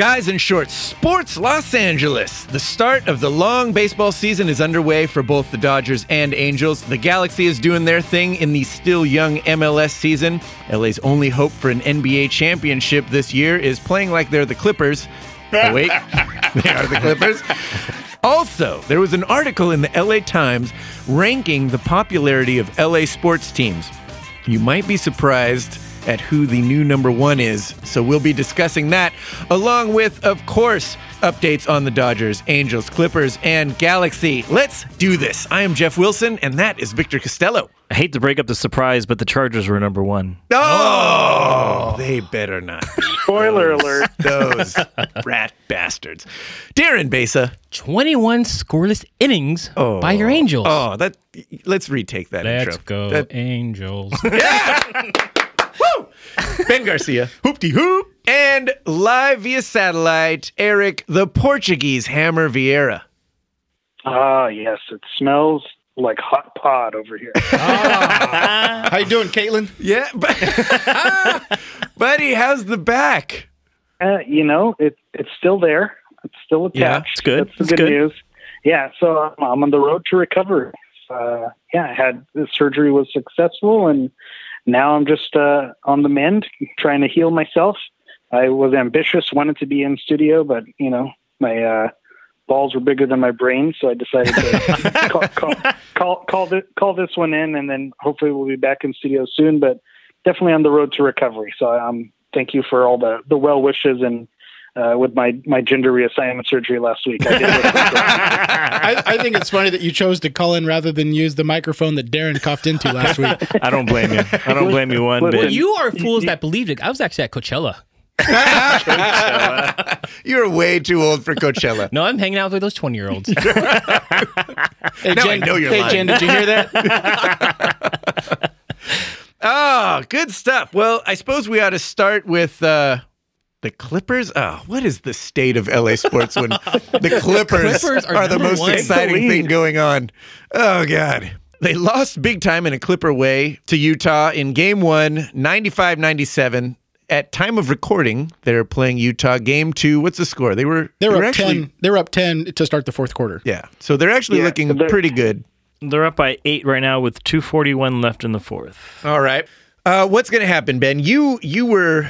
Guys in shorts, Sports Los Angeles. The start of the long baseball season is underway for both the Dodgers and Angels. The Galaxy is doing their thing in the still young MLS season. LA's only hope for an NBA championship this year is playing like they're the Clippers. Oh, wait, they are the Clippers. Also, there was an article in the LA Times ranking the popularity of LA sports teams. You might be surprised at who the new number one is. So we'll be discussing that, along with, of course, updates on the Dodgers, Angels, Clippers, and Galaxy. Let's do this. I am Jeff Wilson, and that is Victor Costello. I hate to break up the surprise, but the Chargers were number one. Oh, they better not. Spoiler alert. Those rat bastards. Darren Besa. 21 scoreless innings Oh. by your oh. Angels. Oh, that. Let's retake that Let's intro. go, That- Angels. Yeah! Woo! Ben Garcia. Hoopty hoop. And live via satellite, Eric the Portuguese Hammer Vieira. Ah, yes, it smells like hot pot over here. Ah. How you doing, Caitlin? Yeah, but buddy, how's the back? uh, you know, it it's still there. It's still attached. Yeah, it's good. That's the It's good, good. news. Yeah, so I'm, I'm on the road to recovery. Uh, yeah, I had the surgery was successful, and now I'm just uh, on the mend, trying to heal myself. I was ambitious, wanted to be in studio, but you know, my uh, balls were bigger than my brain, so I decided to call, call, call, call, this, call this one in, and then hopefully we'll be back in studio soon. But definitely on the road to recovery. So um, thank you for all the, the well wishes and uh, with my, my gender reassignment surgery last week. I did listen to it. I, I think it's funny that you chose to call in rather than use the microphone that Darren coughed into last week. I don't blame you. I don't blame you one Listen, bit. you are fools that believed it. I was actually at Coachella. You're way too old for Coachella. No, I'm hanging out with those 20 year olds. Hey, Now I know you're hey, lying. Jen, did you hear that? Oh, good stuff. Well, I suppose we ought to start with uh, the Clippers. Oh, what is the state of LA sports when the Clippers, Clippers are are, the most one. exciting the thing going on? Oh, God. They lost big time in a Clipper way to Utah in game one, 95 97. At time of recording, they're playing Utah. Game two, what's the score? They were They were up actually, ten. They were up ten to start the fourth quarter. Yeah, so they're actually Yeah, looking they're- pretty good. They're up by eight right now with 241 left in the fourth. All right. Uh, what's going to happen, Ben? You you were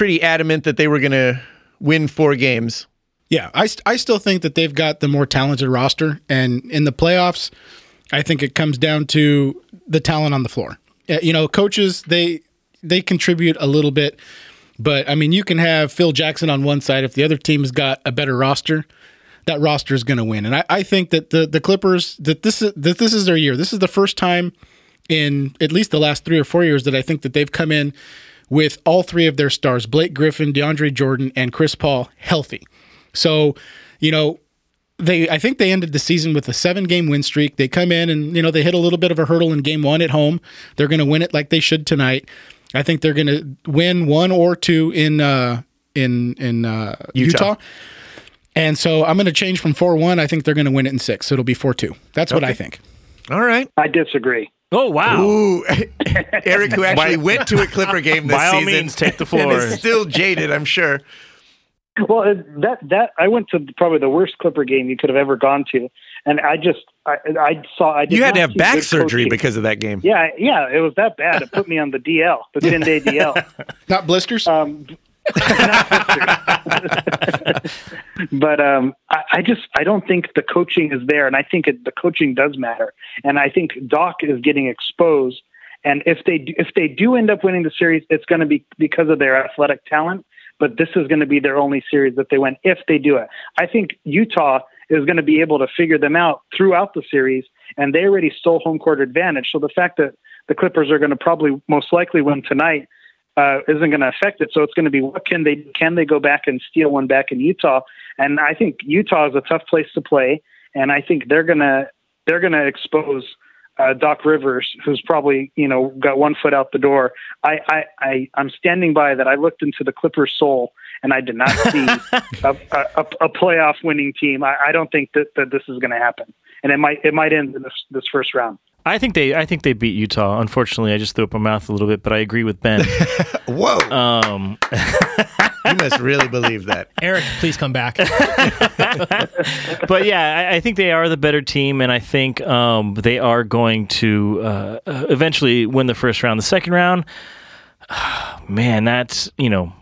pretty adamant that they were going to win four games. Yeah, I, st- I still think that they've got the more talented roster, and in the playoffs, I think it comes down to the talent on the floor. Uh, You know, coaches they they contribute a little bit, but I mean, you can have Phil Jackson on one side if the other team has got a better roster. That roster is going to win, and I, I think that the the Clippers that this is that this is their year. This is the first time in at least the last three or four years that I think that they've come in with all three of their stars, Blake Griffin, DeAndre Jordan, and Chris Paul, healthy. So, you know, they I think they ended the season with a seven game win streak. They come in and you know they hit a little bit of a hurdle in game one at home. They're going to win it like they should tonight. I think they're going to win one or two in uh, in in uh, Utah. Utah. And so I'm going to change from four one. I think they're going to win it in six. So it'll be four two. That's what I think. All right. I disagree. Oh, wow. Ooh, Eric, who actually went to a Clipper game this By all season, means, take the and floor. is still jaded, I'm sure. Well, that that I went to probably the worst Clipper game you could have ever gone to, and I just I, I saw I did You had to have back surgery coaching. because of that game. Yeah, yeah, it was that bad. It put me on the DL, the ten day DL. Not blisters. Um, but um, I, I just I don't think the coaching is there, and I think it, the coaching does matter. And I think Doc is getting exposed. And if they do, if they do end up winning the series, it's going to be because of their athletic talent. But this is going to be their only series that they win if they do it. I think Utah is going to be able to figure them out throughout the series, and they already stole home court advantage. So the fact that the Clippers are going to probably most likely win tonight uh, isn't going to affect it. So it's going to be what can they can they go back and steal one back in Utah? And I think Utah is a tough place to play, and I think they're gonna they're gonna expose uh, Doc Rivers, who's probably you know got one foot out the door. I I, I I'm standing by that. I looked into the Clippers' soul, and I did not see a, a, a playoff winning team. I, I don't think that, that this is going to happen, and it might it might end in this this first round. I think they I think they beat Utah. Unfortunately, I just threw up my mouth a little bit, but I agree with Ben. Whoa. Um, You must really believe that. Eric, please come back. but yeah, I, I think they are the better team, and I think um, they are going to uh, uh, eventually win the first round. The second round, man, that's you know, it-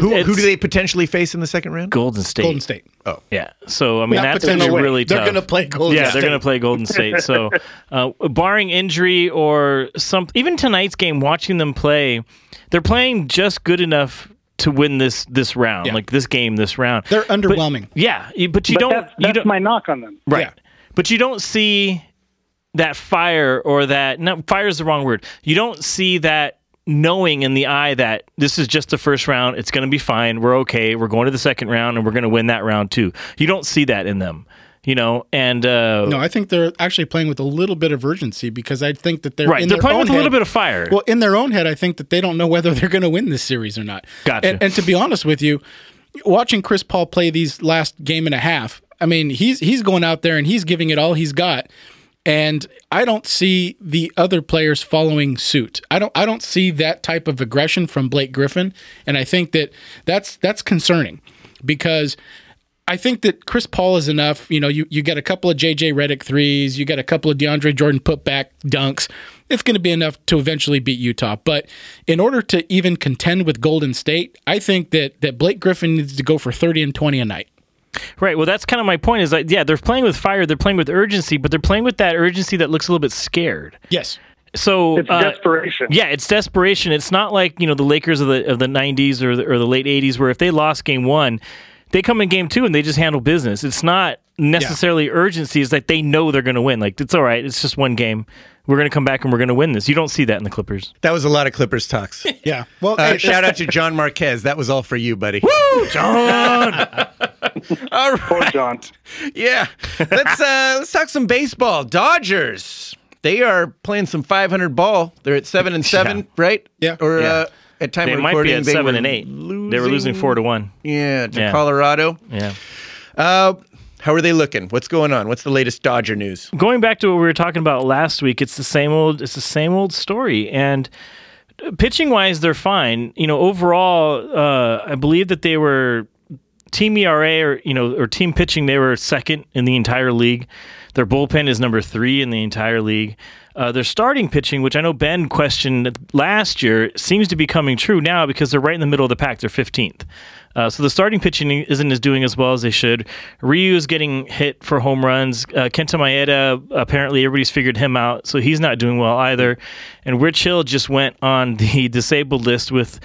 Who, who do they potentially face in the second round? Golden State. Golden State. Oh, yeah. So I mean, Not that's going to potentially. be really They're tough. gonna play Golden yeah, State. they're going to play Golden State. So, uh, barring injury or some, even tonight's game, watching them play, they're playing just good enough to win this this round, Yeah. like this game, this round. They're underwhelming. Yeah, but you but don't. that's, you don't my knock on them. right. Yeah. But you don't see that fire or that. No, fire is the wrong word. You don't see that knowing in the eye that this is just the first round. It's going to be fine. We're okay. We're going to the second round, and we're going to win that round too. You don't see that in them. You know, and uh, No, I think they're actually playing with a little bit of urgency because I think that they're right, in they're playing with a little bit of fire. Well, in their own head, I think that they don't know whether they're going to win this series or not. Gotcha. And, and to be honest with you, watching Chris Paul play these last game and a half, I mean, he's he's going out there and he's giving it all he's got. And I don't see the other players following suit. I don't I don't see that type of aggression from Blake Griffin, and I think that that's that's concerning because I think that Chris Paul is enough. You know, you, you get a couple of JJ Redick threes, you get a couple of DeAndre Jordan putback dunks. It's going to be enough to eventually beat Utah. But in order to even contend with Golden State, I think that that Blake Griffin needs to go for 30 and 20 a night. Right. Well, that's kind of my point. Is like, yeah, they're playing with fire. They're playing with urgency, but they're playing with that urgency that looks a little bit scared. Yes. So It's uh, desperation. Yeah, it's desperation. It's not like you know the Lakers of the of the '90s or the, or the late '80s, where if they lost game one, they come in game two and they just handle business. It's not necessarily urgency. It's like they know they're going to win. Like it's all right. It's just one game. We're going to come back and we're going to win this. You don't see that in the Clippers. That was a lot of Clippers talks. Yeah. Well, Uh, shout out to John Marquez. That was all for you, buddy. Woo, John. all right. Poor John. Yeah. Let's uh let's talk some baseball. Dodgers. They are playing some 500 ball. They're at 7 and 7, Yeah. right? Yeah. Or Yeah. uh at time They might be at seven and eight. They were losing four to one. Yeah, to Yeah. Colorado. Yeah. Uh how are they looking? What's going on? What's the latest Dodger news? going back to what we were talking about last week, it's the same old it's the same old story. And pitching wise, they're fine. You know, overall, uh, I believe that they were team ERA or you know or team pitching. They were second in the entire league. Their bullpen is number three in the entire league. Uh, their starting pitching, which I know Ben questioned last year, seems to be coming true now because they're right in the middle of the pack. They're 15th. Uh, so the starting pitching isn't as doing as well as they should. Ryu is getting hit for home runs. Uh, Kenta Maeda, apparently everybody's figured him out, so he's not doing well either. And Rich Hill just went on the disabled list with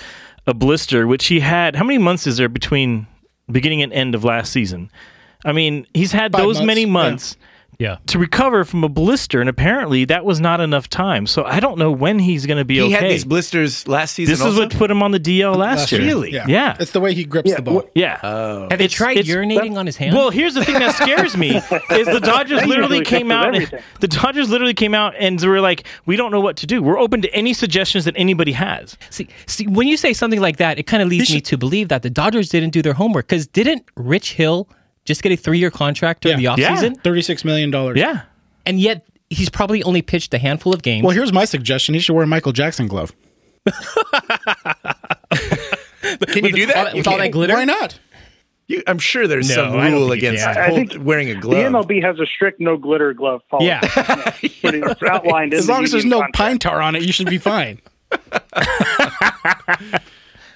a blister, which he had. How many months is there between beginning and end of last season? I mean, he's had Five those months, many months Yeah. To recover from a blister, and apparently that was not enough time. So I don't know when he's going to be okay. He okay. had these blisters last season this is also? what put him on the DL last, year. Really? yeah. Yeah. It's the way he grips Yeah, the ball. wh- Yeah. Oh. Have they It's- tried it's- urinating on his hand? Well, here's the thing that scares me is the Dodgers literally usually came fixes out. And, everything. the Dodgers literally came out and they were like, "We don't know what to do. We're open to any suggestions that anybody has." see, see, when you say something like that, it kind of leads me to believe that the Dodgers didn't do their homework. Because didn't Rich Hill just get a three-year contract during Yeah. the Yeah. offseason? $36 million. Yeah. And yet he's probably only pitched a handful of games. Well, here's my suggestion. He should wear a Michael Jackson glove. Can you do that? that- You with all that glitter? Why not? You, I'm sure there's No, some rule think you against. I hold- think wearing a glove. The. MLB has a strict no glitter glove policy. Yeah. Pretty it's outlined in As the long as there's no contract. pine tar on it, you should be fine.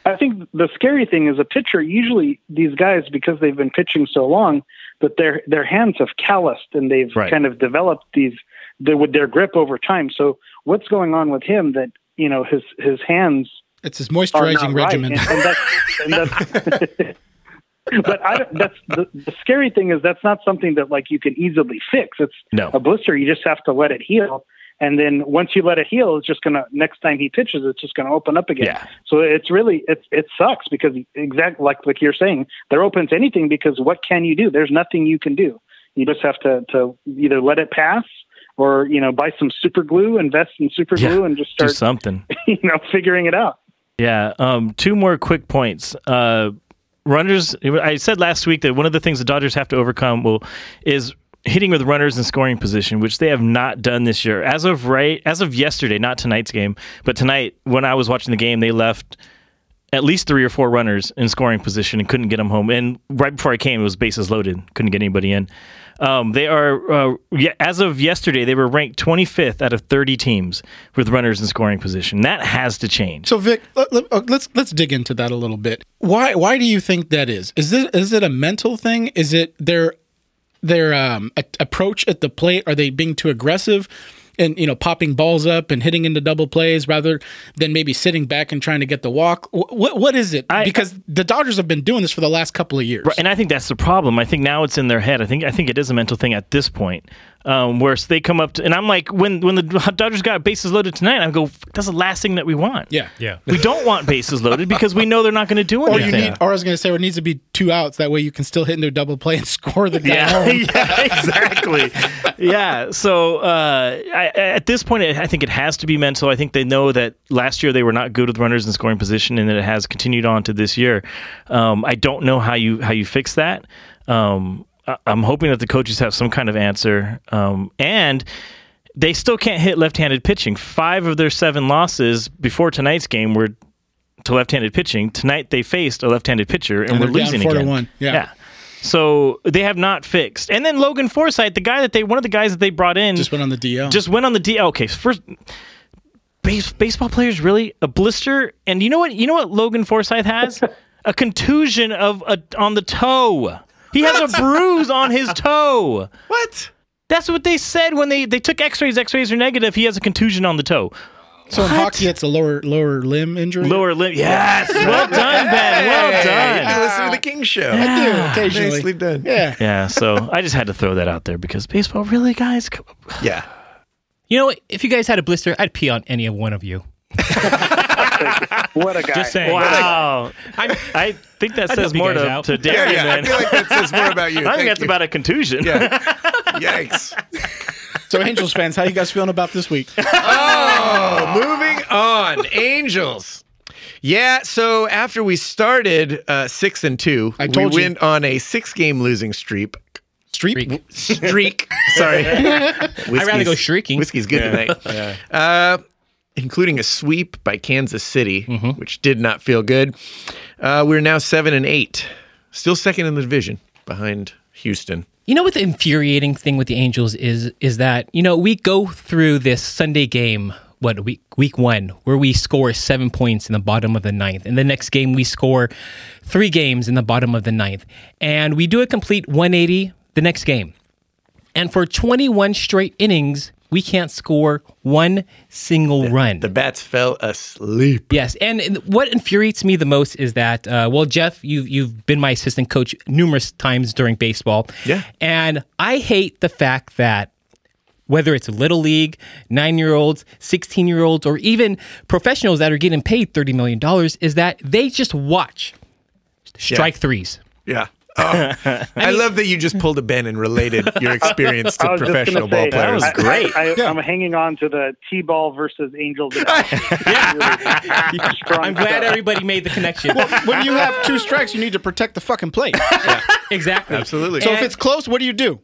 I think the scary thing is a pitcher. Usually, these guys, because they've been pitching so long, that their their hands have calloused and they've Right. kind of developed these their, with their grip over time. So, what's going on with him that you know his his hands It's his moisturizing regimen. right? And, and that's, and that's but I, don't- that's the, the scary thing is that's not something that like you can easily fix. It's No. a blister. You just have to let it heal. And then once you let it heal, it's just gonna next time he pitches, it's just gonna open up again. Yeah. So it's really it's it sucks because exactly like like you're saying, they're open to anything because what can you do? There's nothing you can do. You just have to to either let it pass or you know buy some super glue, invest in super glue, and just Do start something. you know figuring it out. Yeah. Um, two more quick points. Uh, runners. I said last week that one of the things the Dodgers have to overcome will is hitting with runners in scoring position, which they have not done this year. As of right, as of yesterday, not tonight's game, but tonight when I was watching the game, they left at least three or four runners in scoring position and couldn't get them home. And right before I came, it was bases loaded, couldn't get anybody in. Um, they are, uh, as of yesterday, they were ranked 25th out of 30 teams with runners in scoring position. That has to change. So Vic, let, let, uh, let's let's dig into that a little bit. Why why do you think that is? Is it is it a mental thing? Is it their their um, a- approach at the plate? Are they being too aggressive? And you know, popping balls up and hitting into double plays rather than maybe sitting back and trying to get the walk. What what is it? I- because the Dodgers have been doing this for the last couple of years. And I think that's the problem. I think now it's in their head. I think I think it is a mental thing at this point, um, where they come up to, and I'm like, when when the Dodgers got bases loaded tonight, I go, that's the last thing that we want. Yeah. Yeah. we don't want bases loaded because we know they're not going to do anything. Or you need, or I was going to say, it needs to be two outs. That way you can still hit into a double play and score the guy yeah, home. yeah, exactly. yeah. So uh, I, at this point, I think it has to be mental. I think they know that last year they were not good with runners in scoring position, and that it has continued on to this year. Um, I don't know how you how you fix that. Um, I- I'm hoping that the coaches have some kind of answer, um, and. They still can't hit left-handed pitching. Five of their seven losses before tonight's game were to left-handed pitching. Tonight they faced a left-handed pitcher and, And we're they're down losing four to again. one. Yeah. So they have not fixed. And then Logan Forsythe, the guy that they one of the guys that they brought in Just went on the DL. just went on the DL. Okay, first base, baseball players really a blister and you know what you know what Logan Forsythe has? a contusion of a on the toe. He has a bruise on his toe. What? That's what they said when they, they took x-rays. X-rays are negative. He has a contusion on the toe. so in hockey, it's a lower lower limb injury. Lower limb. Yes. Well done, Ben. Well done. you listen to the King Show. I do occasionally. Nicely done. Yeah. Yeah, so I just had to throw that out there because baseball really, guys. come- Yeah. You know, what? if you guys had a blister, I'd pee on any of one of you. What a guy! Just saying. Wow. I, I think that I'd says more to, out. to Darren. Yeah, yeah. I feel like that says more about you. I think Thank that's you. about a contusion. Yeah. Yikes. So Angels fans, how you guys feeling about this week? Oh, moving on. Angels. Yeah, so after we started uh, six and two, I told we you. went on a six-game losing streak. Street. Streak. Sorry, I'd rather go shrieking. Whiskey's good tonight. Uh, including a sweep by Kansas City, which did not feel good. Uh, we're now seven and eight, still second in the division behind Houston. You know what the infuriating thing with the Angels is is that, you know, we go through this Sunday game, what week week one, where we score seven points in the bottom of the ninth. And the next game we score three games in the bottom of the ninth. And we do a complete 180 the next game. And for 21 straight innings, we can't score one single run. The bats fell asleep. Yes, and what infuriates me the most is that, uh, well, Jeff, you've you've been my assistant coach numerous times during baseball. Yeah. and I hate the fact that whether it's little league, nine year olds, sixteen year olds, or even professionals that are getting paid thirty million dollars, is that they just watch strike threes. Yeah. Oh, I, love that you just pulled a Ben and related your experience to professional gonna say, ball players. I, great. I, I, am hanging on to the T-ball versus Angels. I'm glad everybody made the connection. when you have two strikes, you need to protect the fucking plate. exactly. Absolutely. So if it's close, what do you do?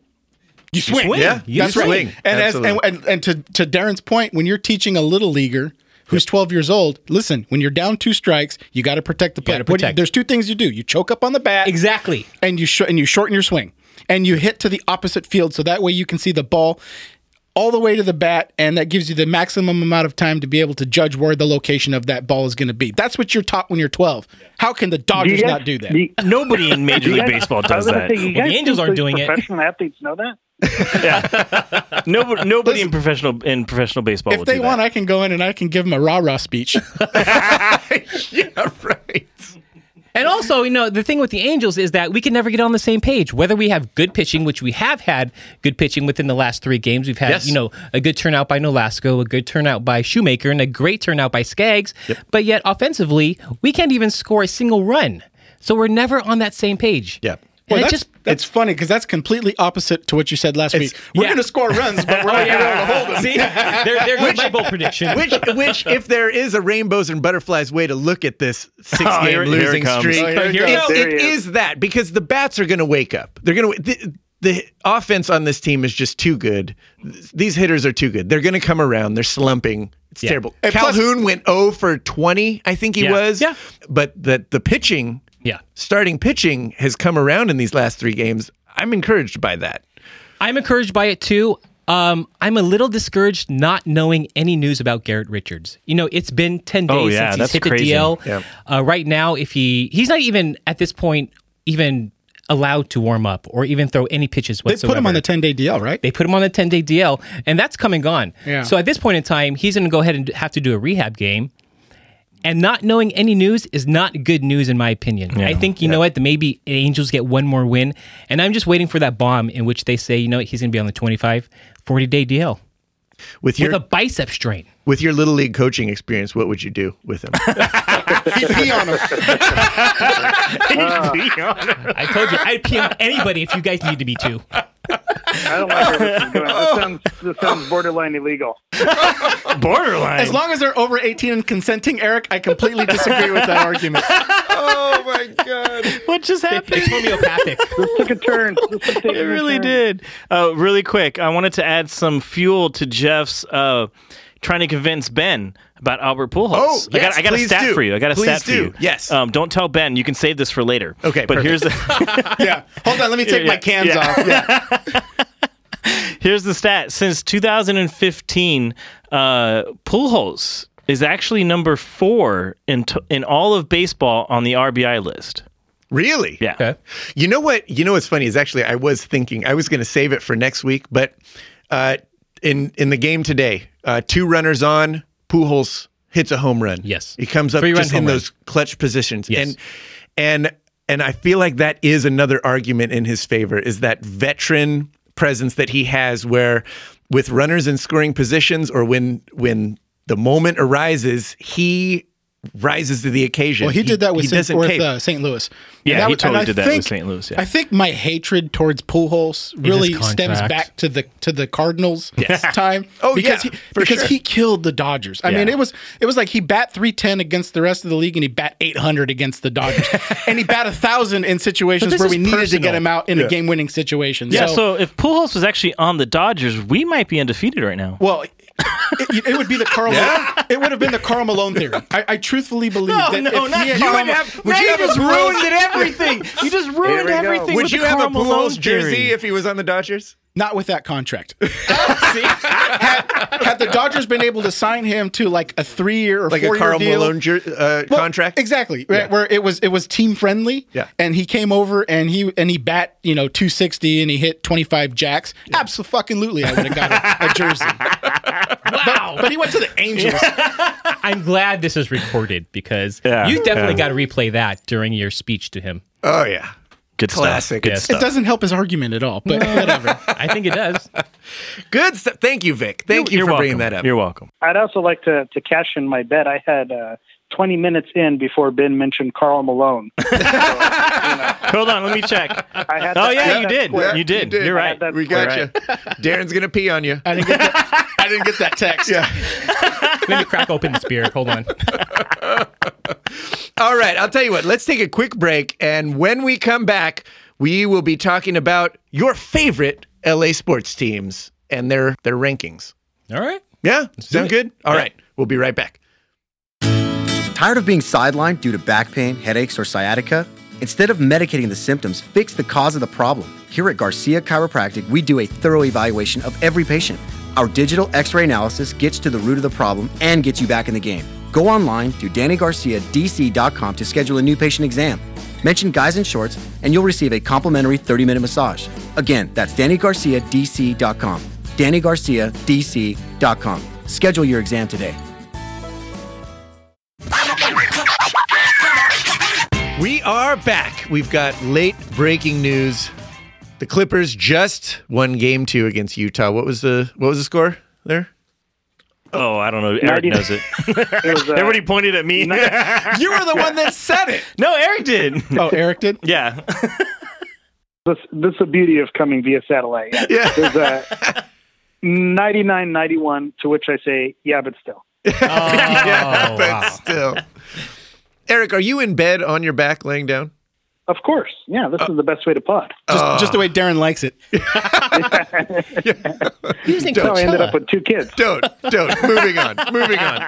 You swing. swing. Yeah, You That's swing. right. And as and, Absolutely. and and to to Darren's point, when you're teaching a little leaguer who's 12 years old, listen, when you're down two strikes, you got to protect the plate. gotta What do you- there's two things you do. You choke up on the bat Exactly. and you sh- and you shorten your swing. And you hit to the opposite field so that way you can see the ball all the way to the bat and that gives you the maximum amount of time to be able to judge where the location of that ball is going to be. That's what you're taught when you're 12. How can the Dodgers not do that? Nobody in Major League Baseball does that. Well, the Angels aren't doing it. Professional athletes know that. Nobody, nobody in professional in professional baseball. if will they do want, that. I can go in and I can give them a rah-rah speech. yeah, right. And also, you know, the thing with the Angels is that we can never get on the same page. Whether we have good pitching, which we have had good pitching within the last three games, we've had, Yes. you know, a good turnout by Nolasco, a good turnout by Shoemaker, and a great turnout by Skaggs. But yet, offensively, we can't even score a single run. So we're never on that same page. Yeah. And Well, it that's, just that's funny because that's completely opposite to what you said last week. We're yeah. going to score runs, but we're not oh, going to be able to hold them. see, there, there goes my bold prediction. Which, which, if there is a rainbows and butterflies way to look at this six-game Oh, here- here it losing comes. streak, Oh, here it it- goes. it he is that because the bats are going to wake up. They're going to. the offense on this team is just too good. These hitters are too good. They're going to come around. They're slumping. It's Yeah. terrible. And plus- Calhoun went 0 for 20, I think he Yeah. was. Yeah. But the the pitching, Yeah. starting pitching has come around in these last 3 games. I'm encouraged by that. I'm encouraged by it too. Um, I'm a little discouraged not knowing any news about Garrett Richards. You know, it's been 10 days Oh, yeah, since that's he's hit crazy. the DL. Yeah. Uh, right now, if he he's not even at this point even allowed to warm up or even throw any pitches They whatsoever. put him on the 10 day DL, right? They put him on the 10 day DL, and that's come and gone. Yeah. So at this point in time, he's going to go ahead and have to do a rehab game. And not knowing any news is not good news, in my opinion. I think, you know what, maybe Angels get one more win. And I'm just waiting for that bomb in which they say, you know what, he's going to be on the 25, 40 day DL With your with a bicep strain. With your little league coaching experience, what would you do with him? He'd pee on him. I told you, I'd pee on anybody if you guys need to be too. I don't like where this is going. This sounds, this sounds borderline illegal. Borderline. As long as they're over 18 and consenting, Eric, I completely disagree with that argument. oh my god. what just happened? It's homeopathic. This took a turn. Took It really turn. did. Uh, really quick, I wanted to add some fuel to Jeff's uh, trying to convince Ben about Albert Pujols. Oh, I got, I got a stat do. for you. I got a Please stat do. for you. Yes. Um, don't tell Ben. You can save this for later. Okay, But perfect. here's the Yeah. Hold on. Let me take Yeah, my cans yeah. off. Yeah. here's the stat. Since 2015, uh, Pujols is actually number four in t- in all of baseball on the RBI list. Really? Yeah. Okay. You know what? You know what's funny is actually I was thinking I was going to save it for next week, but uh, in in the game today, uh, two runners on, Pujols hits a home run. Yes. he comes up just in home run. those clutch positions, Yes. and and and I feel like that is another argument in his favor is that veteran presence that he has, where with runners in scoring positions or when when the moment arises, he rises to the occasion. Well, he did that with, St. with uh, St. Louis. Yeah, And he was- totally I did that with think- St. Louis, yeah. I think my hatred towards Pujols really stems back to the to the Cardinals time. Oh, because yeah, he, because sure. he killed the Dodgers. I mean, it was it was like he bat three ten against the rest of the league, and he bat eight hundred against the Dodgers, and he bat a thousand in situations where we needed to get him out in a game winning situation. Yeah, so, so, if Pujols was actually on the Dodgers, we might be undefeated right now. well. It, it would be the Karl. Yeah. It would have been the Karl Malone theory. I, I truthfully believe that if he had You would have. Would you you have just ruined it everything. You just ruined everything. Would with you the have a Karl Malone Pujols jersey if he was on the Dodgers? Not with that contract. had, had the Dodgers been able to sign him to like a three year or Like a four year Karl deal, Malone jer- uh, Well, contract? exactly, right, where it was it was team friendly. Yeah. and he came over and he and he bat you know two sixty and he hit twenty five jacks. Absolutely, I would have got a, a jersey. wow, but, but he went to the Angels. I'm glad this is recorded because Yeah, you definitely yeah. got to replay that during your speech to him. Oh yeah, Good Classic. stuff. Good Yes. It doesn't help his argument at all, but whatever. I think it does. good stuff. Thank you, Vic. Thank you You're for welcome. bringing that up. You're welcome. I'd also like to, to cash in my bet. I had uh, 20 minutes in before Ben mentioned Karl Malone. Hold on, let me check. I had Oh yeah, you did. square. You did. did. You're right. that we square. got you. Darren's gonna pee on you. I didn't get that, I didn't get that text. Yeah. Let me crack open this beer. Hold on. All right, I'll tell you what. Let's take a quick break, and when we come back, we will be talking about your favorite LA sports teams and their their rankings. All right. Yeah, sound good. All Yeah. right, we'll be right back. Tired of being sidelined due to back pain, headaches, or sciatica? Instead of medicating the symptoms, fix the cause of the problem. Here at Garcia Chiropractic, we do a thorough evaluation of every patient. Our digital x ray analysis gets to the root of the problem and gets you back in the game. Go online to DannyGarciaDC.com to schedule a new patient exam. Mention Guys in Shorts, and you'll receive a complimentary 30 minute massage. Again, that's DannyGarciaDC.com. DannyGarciaDC.com. Schedule your exam today. We are back. We've got late breaking news. The Clippers just won Game Two against Utah. What was the what was the score there? Oh, I don't know. Eric 90 knows it. It was, uh, Everybody pointed at me. You were the one that said it. no, Eric did. Oh, Eric did. Yeah. this, this is the beauty of coming via satellite. Yeah. There's a 99 91, to which I say, yeah, but still. yeah, Oh, but wow. still. Eric, are you in bed on your back laying down? Of course. Yeah, this uh, is the best way to pod. Just, ah. just the way Darren likes it. Using So I ended up with two kids. don't, don't. moving on, moving on.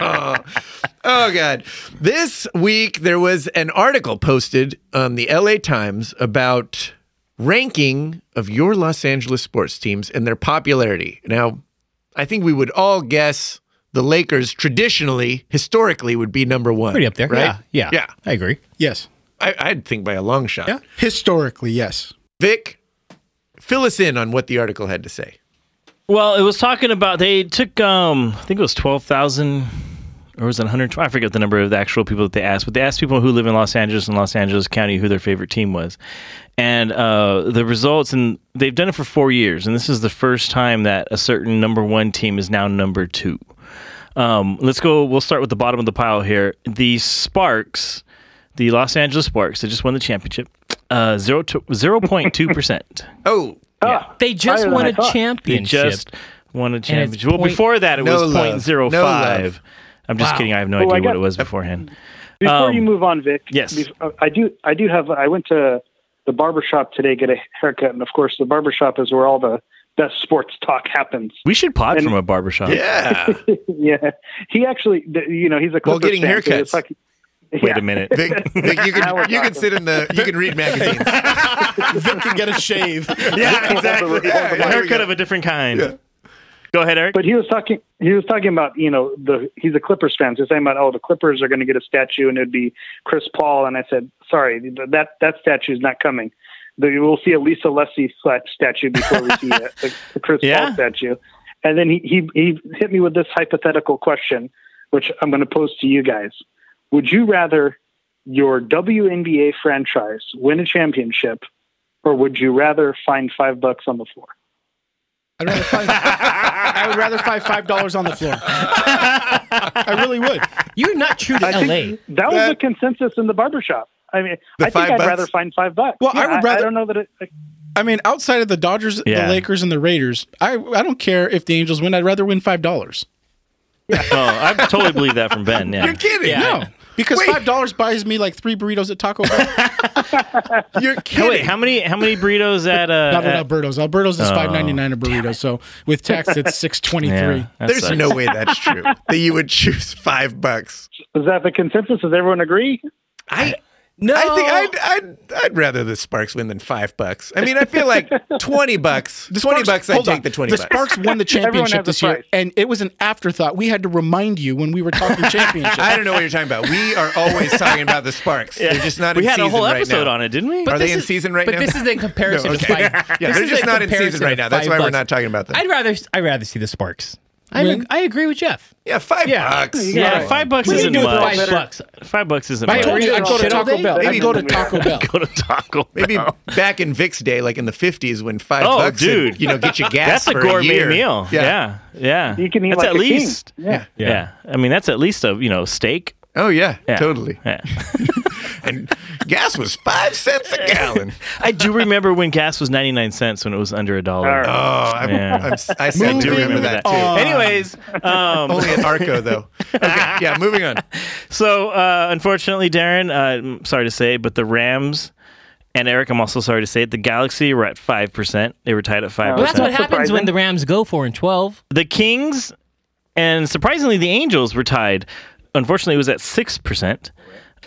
Oh, oh, God. This week, there was an article posted on the LA Times about ranking of your Los Angeles sports teams and their popularity. Now, I think we would all guess the Lakers traditionally, historically, would be number one. Pretty up there. right? Yeah, yeah. Yeah. I agree. Yes. I, I'd think by a long shot. Yeah. Historically, yes. Vic, fill us in on what the article had to say. Well, it was talking about they took um I think it was twelve thousand or was it 120? I forget the number of the actual people that they asked, but they asked people who live in Los Angeles and Los Angeles County who their favorite team was, and uh, the results. And they've done it for four years, and this is the first time that a certain number one team is now number two. Um, let's go. We'll start with the bottom of the pile here. The Sparks, the Los Angeles Sparks, they just won the championship. Uh, zero point two percent. Oh, Ah, They just won a thought. They just won a championship. Well, point- before that, it No was love. point zero No love. I'm just Wow. kidding. I have no Well, I idea what it was beforehand. Before Um, you move on, Vic. yes. bef- uh, I do. I do have. I went to the barber shop today get a haircut, and of course, the barber shop is where all the best sports talk happens. We should pod And- from a barbershop. yeah. yeah, he actually. You know, he's a While Clippers getting fan, so haircuts. it's like- Wait Yeah. a minute. Vic, Vic, you can you can sit in the you can read magazines. Vic can get a shave. yeah, exactly. Yeah, a there we haircut of a different kind. Go ahead, Eric. But he was talking. He was talking about you know the he's a Clippers fan. So he's saying about oh the Clippers are going to get a statue and it'd be Chris Paul. And I said sorry that that statue is not coming. The, we'll see a Lisa Leslie statue before we see a, a, a Chris Yeah. Paul statue. And then he, he he hit me with this hypothetical question, which I'm going to pose to you guys. Would you rather your WNBA franchise win a championship, or would you rather find five bucks on the floor? I'd rather find, I would rather find five dollars on the floor. I really would. You're not true to I LA. that was the consensus in the barbershop. I mean, I think I'd bucks? rather find five bucks. Well, I Yeah, would I, rather- don't know that it. I mean, outside of the Dodgers, Yeah. the Lakers, and the Raiders, I I don't care if the Angels win. I'd rather win five dollars. oh, I totally believe that from Ben. Yeah. You're kidding. Yeah. No, because Wait. five dollars buys me like three burritos at Taco Bell. You're Oh, kidding. wait, how many how many burritos at uh? Not at at- Alberto's. Alberto's is Oh, five ninety nine a burrito. So with tax, it's six twenty three. yeah, that There's sucks. no way that's true. that you would choose five bucks. Is that the consensus? Does everyone agree? I no, I think I'd, I'd I'd rather the Sparks win than five bucks. I mean, I feel like twenty bucks. the twenty bucks, I'd take on. the twenty The bucks. Sparks won the championship this year, and it was an afterthought. We had to remind you when we were talking championship. I don't know what you're talking about. We are always talking about the Sparks. They're just not. In sparks. We in had a season whole right episode now. on it, didn't we? Are they this in is- season right but now? this is in comparison No, to five. Yeah, this they're just not in season right now. That's five why we're not talking about them. I'd rather I'd rather see the Sparks. I Win? I agree with Jeff. Yeah, five Yeah. bucks. You yeah, Right. five bucks What do isn't do with much. five bucks? Five bucks isn't I much. told you I'd go to Shit all Taco day? Bell. Maybe I'd go to. Taco Bell. Go to Taco Bell. Maybe back in Vic's day, like in the '50s, when five Oh, bucks, would, dude. you know, get you gas That's a for gourmet year. meal. Yeah, yeah. You can eat that's like at a king. least. Yeah. Yeah. I mean that's at least a you know steak. Oh yeah, Yeah. totally. Yeah. And gas was five cents a gallon. I do remember when gas was 99 cents when it was under a dollar. All right. Oh, I'm, Yeah. I'm, I said I to do remember remember that, that. too. Oh. Anyways, um, Only at Arco though. Okay, yeah. Moving on. so uh, unfortunately, Darren, uh, I'm sorry to say, but the Rams and Eric, I'm also sorry to say it, the Galaxy were at 5%. They were tied at 5%. Well, Well, that's what That's happens when the Rams go four and twelve. the Kings and surprisingly the Angels were tied. Unfortunately, it was at 6%.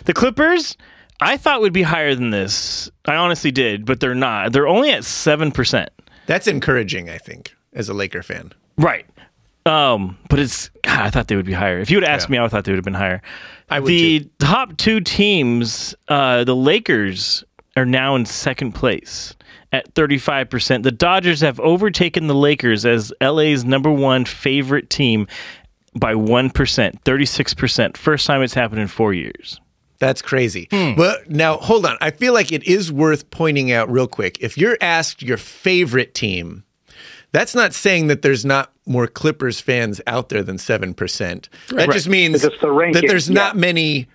The Clippers, I thought would be higher than this. I honestly did, but they're not. They're only at 7%. That's encouraging, I think, as a Laker fan. Right. Um, but it's God, I thought they would be higher. If you would asked Yeah. me, I would thought they would have been higher. I would the too. top two teams, uh, the Lakers are now in second place at 35%. The Dodgers have overtaken the Lakers as LA's number one favorite team by 1%, 36%. First time it's happened in four years. That's crazy. Hmm. But now, hold on. I feel like it is worth pointing out real quick. If you're asked your favorite team, that's not saying that there's not more Clippers fans out there than 7%. That just means the that there's yeah. not many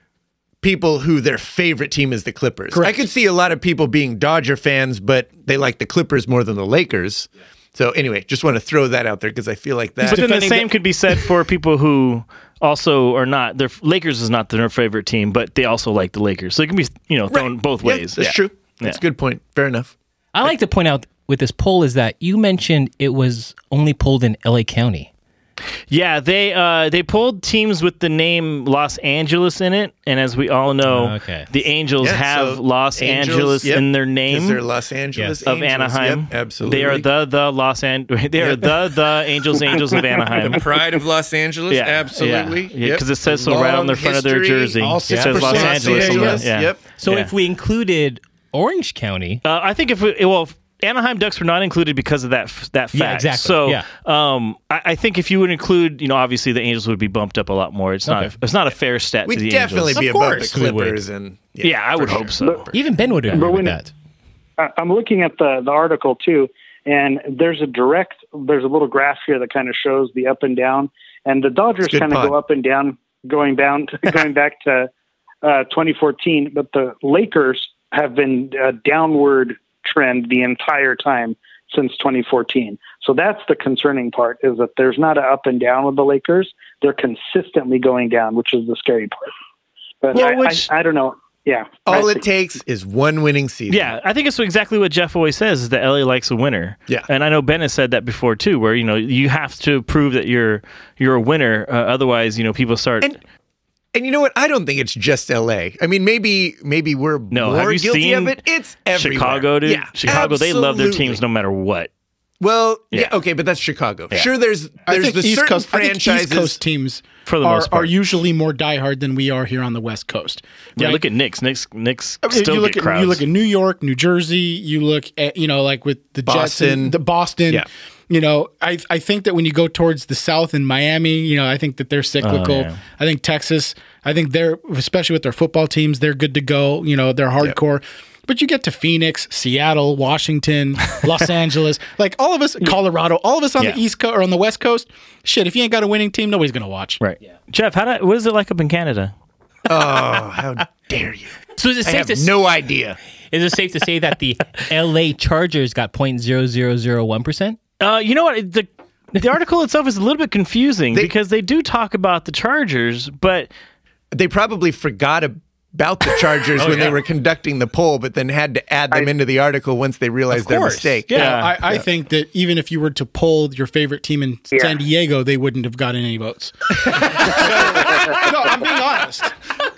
people who their favorite team is the Clippers. Correct. I could see a lot of people being Dodger fans, but they like the Clippers more than the Lakers. So anyway, just want to throw that out there because I feel like that. But then the same the- could be said for people who also are not. Their Lakers is not their favorite team, but they also like the Lakers. So it can be you know thrown both Yeah, ways. that's Yeah. true. That's Yeah. a good point. Fair enough. I like to point out with this poll is that you mentioned it was only polled in LA County. Yeah, they uh, they pulled teams with the name Los Angeles in it, and as we all know, Okay. the Angels Yeah, have so Los Angels, Angeles yep, in their name. They're Los Angeles of Angels. Anaheim. Yep, absolutely. They are the the Los An- They are the the Angels Angels of Anaheim. the pride of Los Angeles. Yeah, absolutely. yeah, because it says so right on the front of their jersey. all It says Los 6% Angeles. Angeles, yeah. Yep. So Yeah. if we included Orange County, Uh, I think if we, well, if Anaheim Ducks were not included because of that that fact. Yeah, exactly. So, Yeah. um, I, I think if you would include, you know, obviously the Angels would be bumped up a lot more. It's not Okay. it's not a fair stat We'd to the definitely Angels. be Of above course the. Clippers, and yeah, I would for hope sure. so. even Ben would agree But with when- that. I- I'm looking at the, the article too, and there's a direct, there's a little graph here that kind of shows the up and down, and the Dodgers kind of go up and down, going down, going back to uh, 2014, but the Lakers have been a downward trend the entire time since 2014. So that's the concerning part is that there's not an up and down with the Lakers. They're consistently going down, which is the scary part. But Well, I, which- I, I don't know. Yeah. all it takes is one winning season. Yeah, I think it's exactly what Jeff always says is that LA likes a winner. Yeah. and I know Ben has said that before too, where you know you have to prove that you're you're a winner, uh, otherwise you know people start. And- And you know what? I don't think it's just L.A. I mean, maybe maybe we're No, more have you guilty seen of it. It's everywhere. Chicago, dude. Yeah, Chicago, they love their teams no matter what. Well, yeah. Yeah. okay, but that's Chicago. Sure, there's I there's think the East certain Coast, franchises. East Coast teams For the are, most part. are usually more diehard than we are here on the West Coast. Yeah, look at Knicks. Knicks, Knicks I mean, still you look get at crowds. you look at New York, New Jersey. You look at you know like with the Jets, Boston. and the Boston. Yeah. You know, I I think that when you go towards the South and Miami, you know, I think that they're cyclical. Oh, yeah. I think Texas. I think they're especially with their football teams, they're good to go. You know, they're hardcore. But you get to Phoenix, Seattle, Washington, Los Angeles, like all of us, Colorado, all of us on Yeah. the East Coast or on the West Coast. Shit, if you ain't got a winning team, nobody's gonna watch. right. Yeah. Jeff, how do, what is it like up in Canada? oh, how dare you! So is it I safe have to s- no idea. is it safe to say that the LA Chargers got 0.0001 percent? Uh, you know what? The the article itself is a little bit confusing because they do talk about the Chargers, but They probably forgot about the Chargers Oh, when they were conducting the poll, but then had to add them into the article once they realized their mistake. Yeah. I, I think that even if you were to poll your favorite team in Yeah. San Diego, they wouldn't have gotten any votes. no, I'm being honest.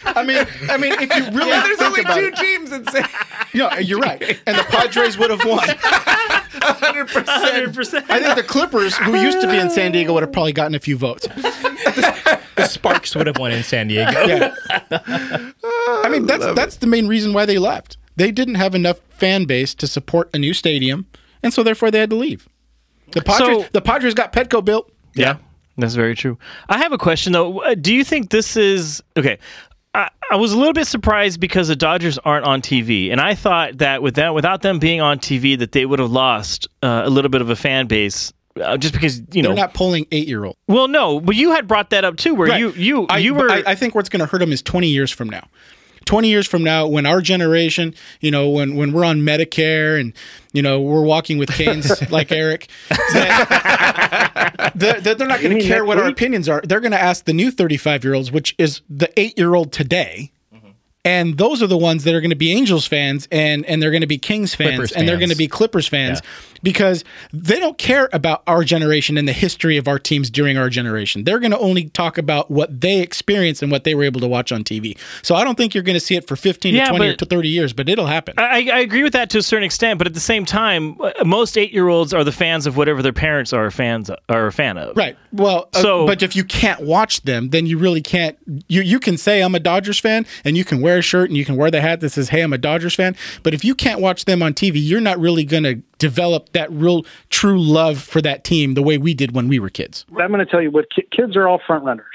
I mean, I mean, if you really Yeah, there's think only about two it, teams in San no, you're right. And the Padres would have won. 100%. I think the Clippers, who used to be in San Diego, would have probably gotten a few votes. The Sparks would have won in San Diego. Yeah. I mean, that's that's the main reason why they left. They didn't have enough fan base to support a new stadium, and so therefore they had to leave. The Padres, So- the Padres got Petco built. Yeah, that's very true. I have a question though. Uh, Do you think this is okay? I, was a little bit surprised because the Dodgers aren't on TV, and I thought that with that, without them being on TV, that they would have lost uh, a little bit of a fan base. Uh, just because you know, They're not polling eight year old. well, no, but you had brought that up too, where you you I, you were. I, I think what's going to hurt them is 20 years from now. 20 years from now, when our generation, you know, when when we're on Medicare and you know we're walking with canes like Eric, that- they're, they're not going to care what our opinions are. They're going to ask the new 35 year olds, which is the eight year old today. And those are the ones that are going to be Angels fans and and they're going to be Kings fans Clippers and they're going to be Clippers fans because they don't care about our generation and the history of our teams during our generation. They're going to only talk about what they experienced and what they were able to watch on TV. So I don't think you're going to see it for 15 Yeah, to 20 or to 30 years, but it'll happen. I, I agree with that to a certain extent, but at the same time, uh, most eight-year-olds are the fans of whatever their parents are fans are a fan of. Right. Well, uh, So- but if you can't watch them, then you really can't. You you can say I'm a Dodgers fan, and you can wear a shirt and you can wear the hat that says Hey, I'm a Dodgers fan. But if you can't watch them on TV, you're not really going to develop that real true love for that team the way we did when we were kids. I'm going to tell you what ki- kids are all front runners.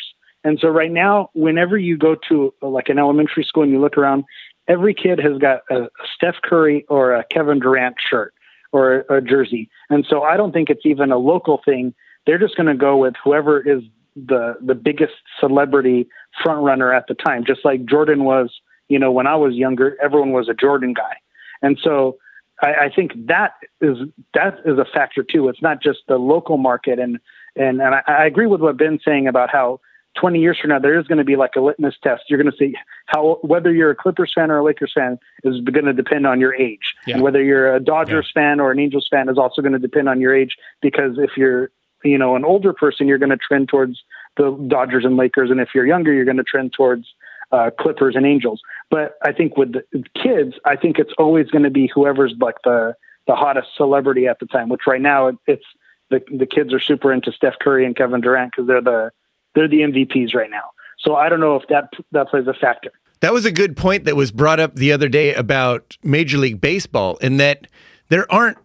And so right now, whenever you go to like an elementary school and you look around, every kid has got a, a Steph Curry or a Kevin Durant shirt or a, a jersey. And so I don't think it's even a local thing. They're just going to go with whoever is the the biggest celebrity front runner at the time. Just like Jordan was, you know, when I was younger, everyone was a Jordan guy. And so I, I think that is that is a factor too. It's not just the local market, and and and I, I agree with what Ben's saying about how 20 years from now there is going to be like a litmus test. You're going to see how whether you're a Clippers fan or a Lakers fan is going to depend on your age, Yeah. and whether you're a Dodgers fan or an Angels fan is also going to depend on your age. Because if you're you know an older person, you're going to trend towards the Dodgers and Lakers, and if you're younger, you're going to trend towards uh, Clippers and Angels. But I think with the kids, I think it's always going to be whoever's like the the hottest celebrity at the time. Which right now it, it's the the kids are super into Steph Curry and Kevin Durant because they're the they're the MVPs right now. So I don't know if that that plays a factor. That was a good point that was brought up the other day about Major League Baseball, in that there aren't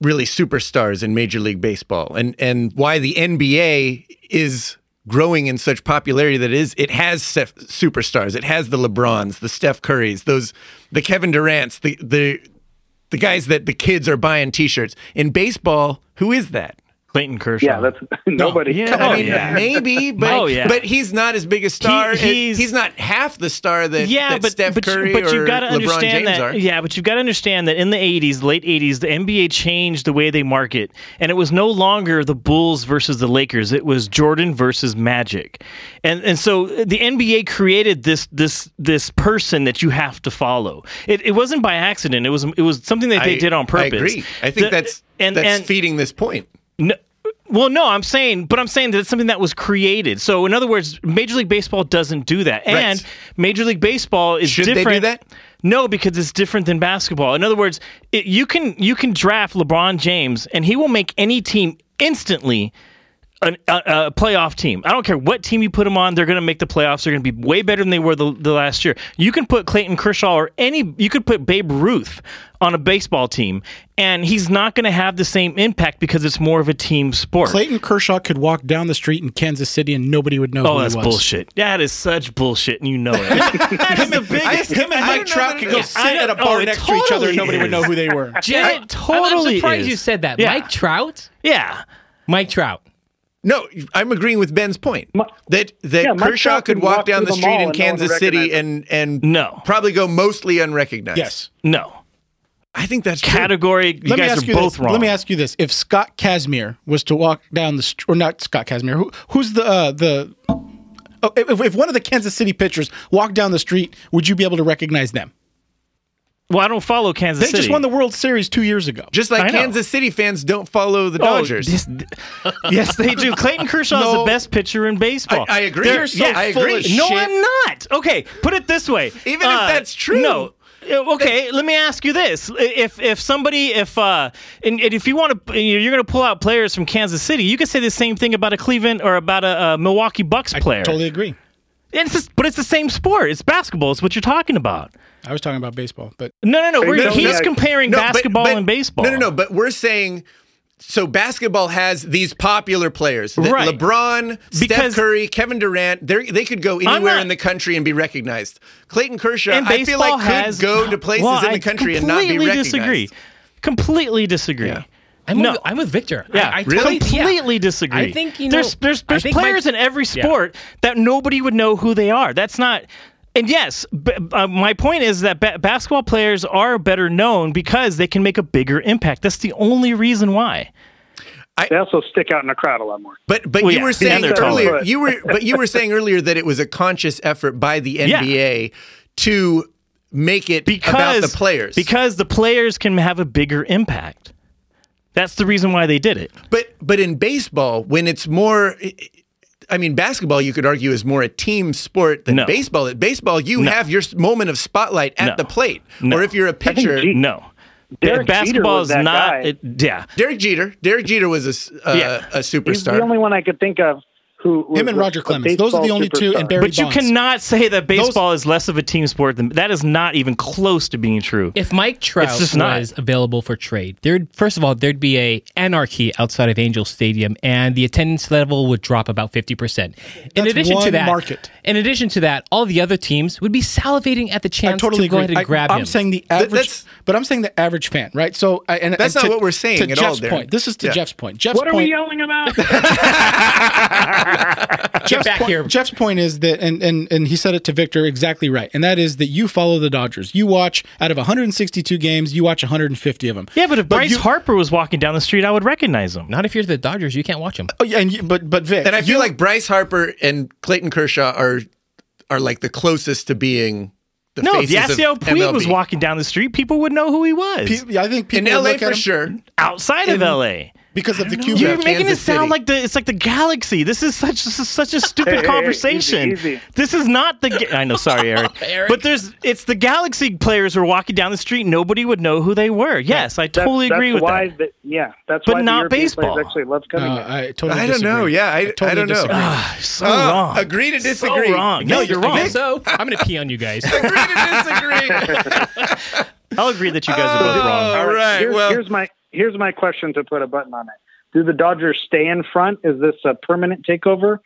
really superstars in Major League Baseball, and and why the NBA is growing in such popularity that it is it has Steph- superstars. It has the LeBrons, the Steph Currys, those the Kevin Durant's, the the the guys that the kids are buying T-shirts. In baseball, who is that? Clayton Kershaw. Yeah, that's nobody. Yeah. I Oh, mean, yeah. maybe, but Oh, yeah. but he's not as big a star. He- he's, he's- not half the star that, yeah, that but Steph but, Curry you, but or you've got to LeBron understand James that. are. Yeah, but you've got to understand that in the '80s, late '80s, the NBA changed the way they market, and it was no longer the Bulls versus the Lakers. It was Jordan versus Magic, and and so uh, the NBA created this this this person that you have to follow. It, it wasn't by accident. It was it was something that they I- did on purpose. I agree. I think The- that's and that's and feeding this point. No, well, no, I'm saying, but I'm saying that it's something that was created. So, in other words, Major League Baseball doesn't do that, and Right. Major League Baseball is Should they do different. that? No, because it's different than basketball. In other words, it, you can you can draft LeBron James, and he will make any team instantly an, a, a playoff team. I don't care what team you put them on; they're going to make the playoffs. They're going to be way better than they were the, the last year. You can put Clayton Kershaw or any. You could put Babe Ruth on a baseball team, and he's not going to have the same impact because it's more of a team sport. Clayton Kershaw could walk down the street in Kansas City and nobody would know Oh, who that's he was. bullshit. That is such bullshit, and you know it. that's the biggest. Him and Mike Trout could go is. sit I at a bar oh, it next to each other and totally nobody would know who they were. Jared, I'm totally surprised is. you said that. Yeah. Mike Trout? Yeah. Mike Trout. No, I'm agreeing with Ben's point that that Yeah, Kershaw could could walk walk down the the street in and no Kansas City and and No. probably go mostly unrecognized. Yes. No. I think that's true. Category. You Let me guys ask are you both this. wrong. Let me ask you this: If Scott Kazmir was to walk down the street, or not Scott Kazmir, who, who's the uh, the oh, if, if one of the Kansas City pitchers walked down the street, would you be able to recognize them? Well, I don't follow Kansas City. They City. just won the World Series two years ago. Just like I know. Kansas City fans don't follow the Oh, Dodgers. this- yes, they do. Clayton Kershaw is No. the best pitcher in baseball. I- I agree. They're- You're so yeah, I full agree. of No, shit. I'm not. Okay, put it this way. Even if that's true. No. Uh, Okay, let me ask you this: If if somebody if uh and, and if you want to you're going to pull out players from Kansas City, you could say the same thing about a Cleveland or about a, a Milwaukee Bucks player. Totally agree. It's just, but it's the same sport. It's basketball. It's what you're talking about. I was talking about baseball, but No, no, no. We're, no, he's yeah. comparing No, basketball but- and baseball. No, no, no. But we're saying. So basketball has these popular players: that Right. LeBron, Because- Steph Curry, Kevin Durant. They they could go anywhere not- in the country and be recognized. Clayton Kershaw, And I feel baseball like could has go to places Well, in the country and not be completely recognized. disagree. Completely disagree. Yeah. I'm, No. with, I'm with Victor. Yeah, I, I Really? totally, yeah. completely disagree. I think, you know, there's there's there's think Mike- players in every Yeah. sport that nobody would know who they are. That's not. And yes, b- uh, my point is that ba- basketball players are better known because they can make a bigger impact. That's the only reason why. They also stick out in a crowd a lot more. But but Well, you yeah, were saying they're taller. earlier you were but you were saying earlier that it was a conscious effort by the NBA to make it Because about the players. because the players can have a bigger impact. That's the reason why they did it. but but in baseball when it's more I mean basketball you could argue is more a team sport than No. baseball. At baseball you No. have your moment of spotlight at No. the plate. No. Or if you're a pitcher G- No. Derek basketball Jeter was is that not guy. it, yeah. Derek Jeter, Derek Jeter was a, s- uh, Yeah. a He's superstar. the only one I could think of who him and Roger Clemens. Those are the baseball only two, superstar. and Barry But you cannot say that baseball is less of a team sport than that is not even close to being true. If Mike Trout It's just not. available for trade, there'd first of all there'd be a anarchy outside of Angel Stadium, and the attendance level would drop about fifty percent. In That's addition to that, market. in addition to that, all the other teams would be salivating at the chance totally to go ahead and I, grab I'm him. saying the average, that's- but I'm saying the average fan, right? So, I, and That's and not to- what we're saying To at all, Jeff's Darren. point, this is to Yeah. Jeff's point. Jeff's What are point. we yelling about? Jeff's back point, here. Jeff's point is that, and, and and he said it to Victor exactly right, and that is that you follow the Dodgers. You watch out of 162 games, you watch 150 of them. Yeah, but if Bryce you- Harper was walking down the street, I would recognize him. Not if you're the Dodgers, you can't watch them. Oh, yeah, and you, but but Vic, And I feel you- like Bryce Harper and Clayton Kershaw are are like the closest to being the faces. No, if faces Yasiel Puig was walking down the street, people would know who he was. pe- I think in people would LA look for him sure. Outside of LA. Because of the know. Cuban. You're making Kansas it sound City. like the it's like the galaxy. This is such this is such a stupid Hey, hey, conversation. easy, easy. This is not the. Ga- I know, sorry, Eric. Eric. But there's it's the galaxy players who are walking down the street. Nobody would know who they were. Yes, I That's- totally agree that's with why that. The, yeah, that's But why not the baseball. actually love coming Uh. I totally. I don't know. Yeah, I- totally I don't know. disagree. Ah, so Oh, wrong. agree to disagree. So wrong. No, you're wrong. So I'm gonna pee on you guys. agree to disagree. I'll agree that you guys are both wrong. All right. Here's, well, here's my here's my question to put a button on it. Do the Dodgers stay in front? Is this a permanent takeover,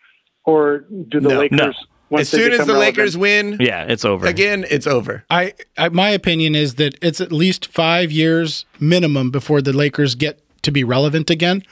or do the No. Lakers? No. once as soon as the relevant- Lakers win Yeah, it's over. again, it's over. I, I my opinion is that it's at least five years minimum before the Lakers get to be relevant again.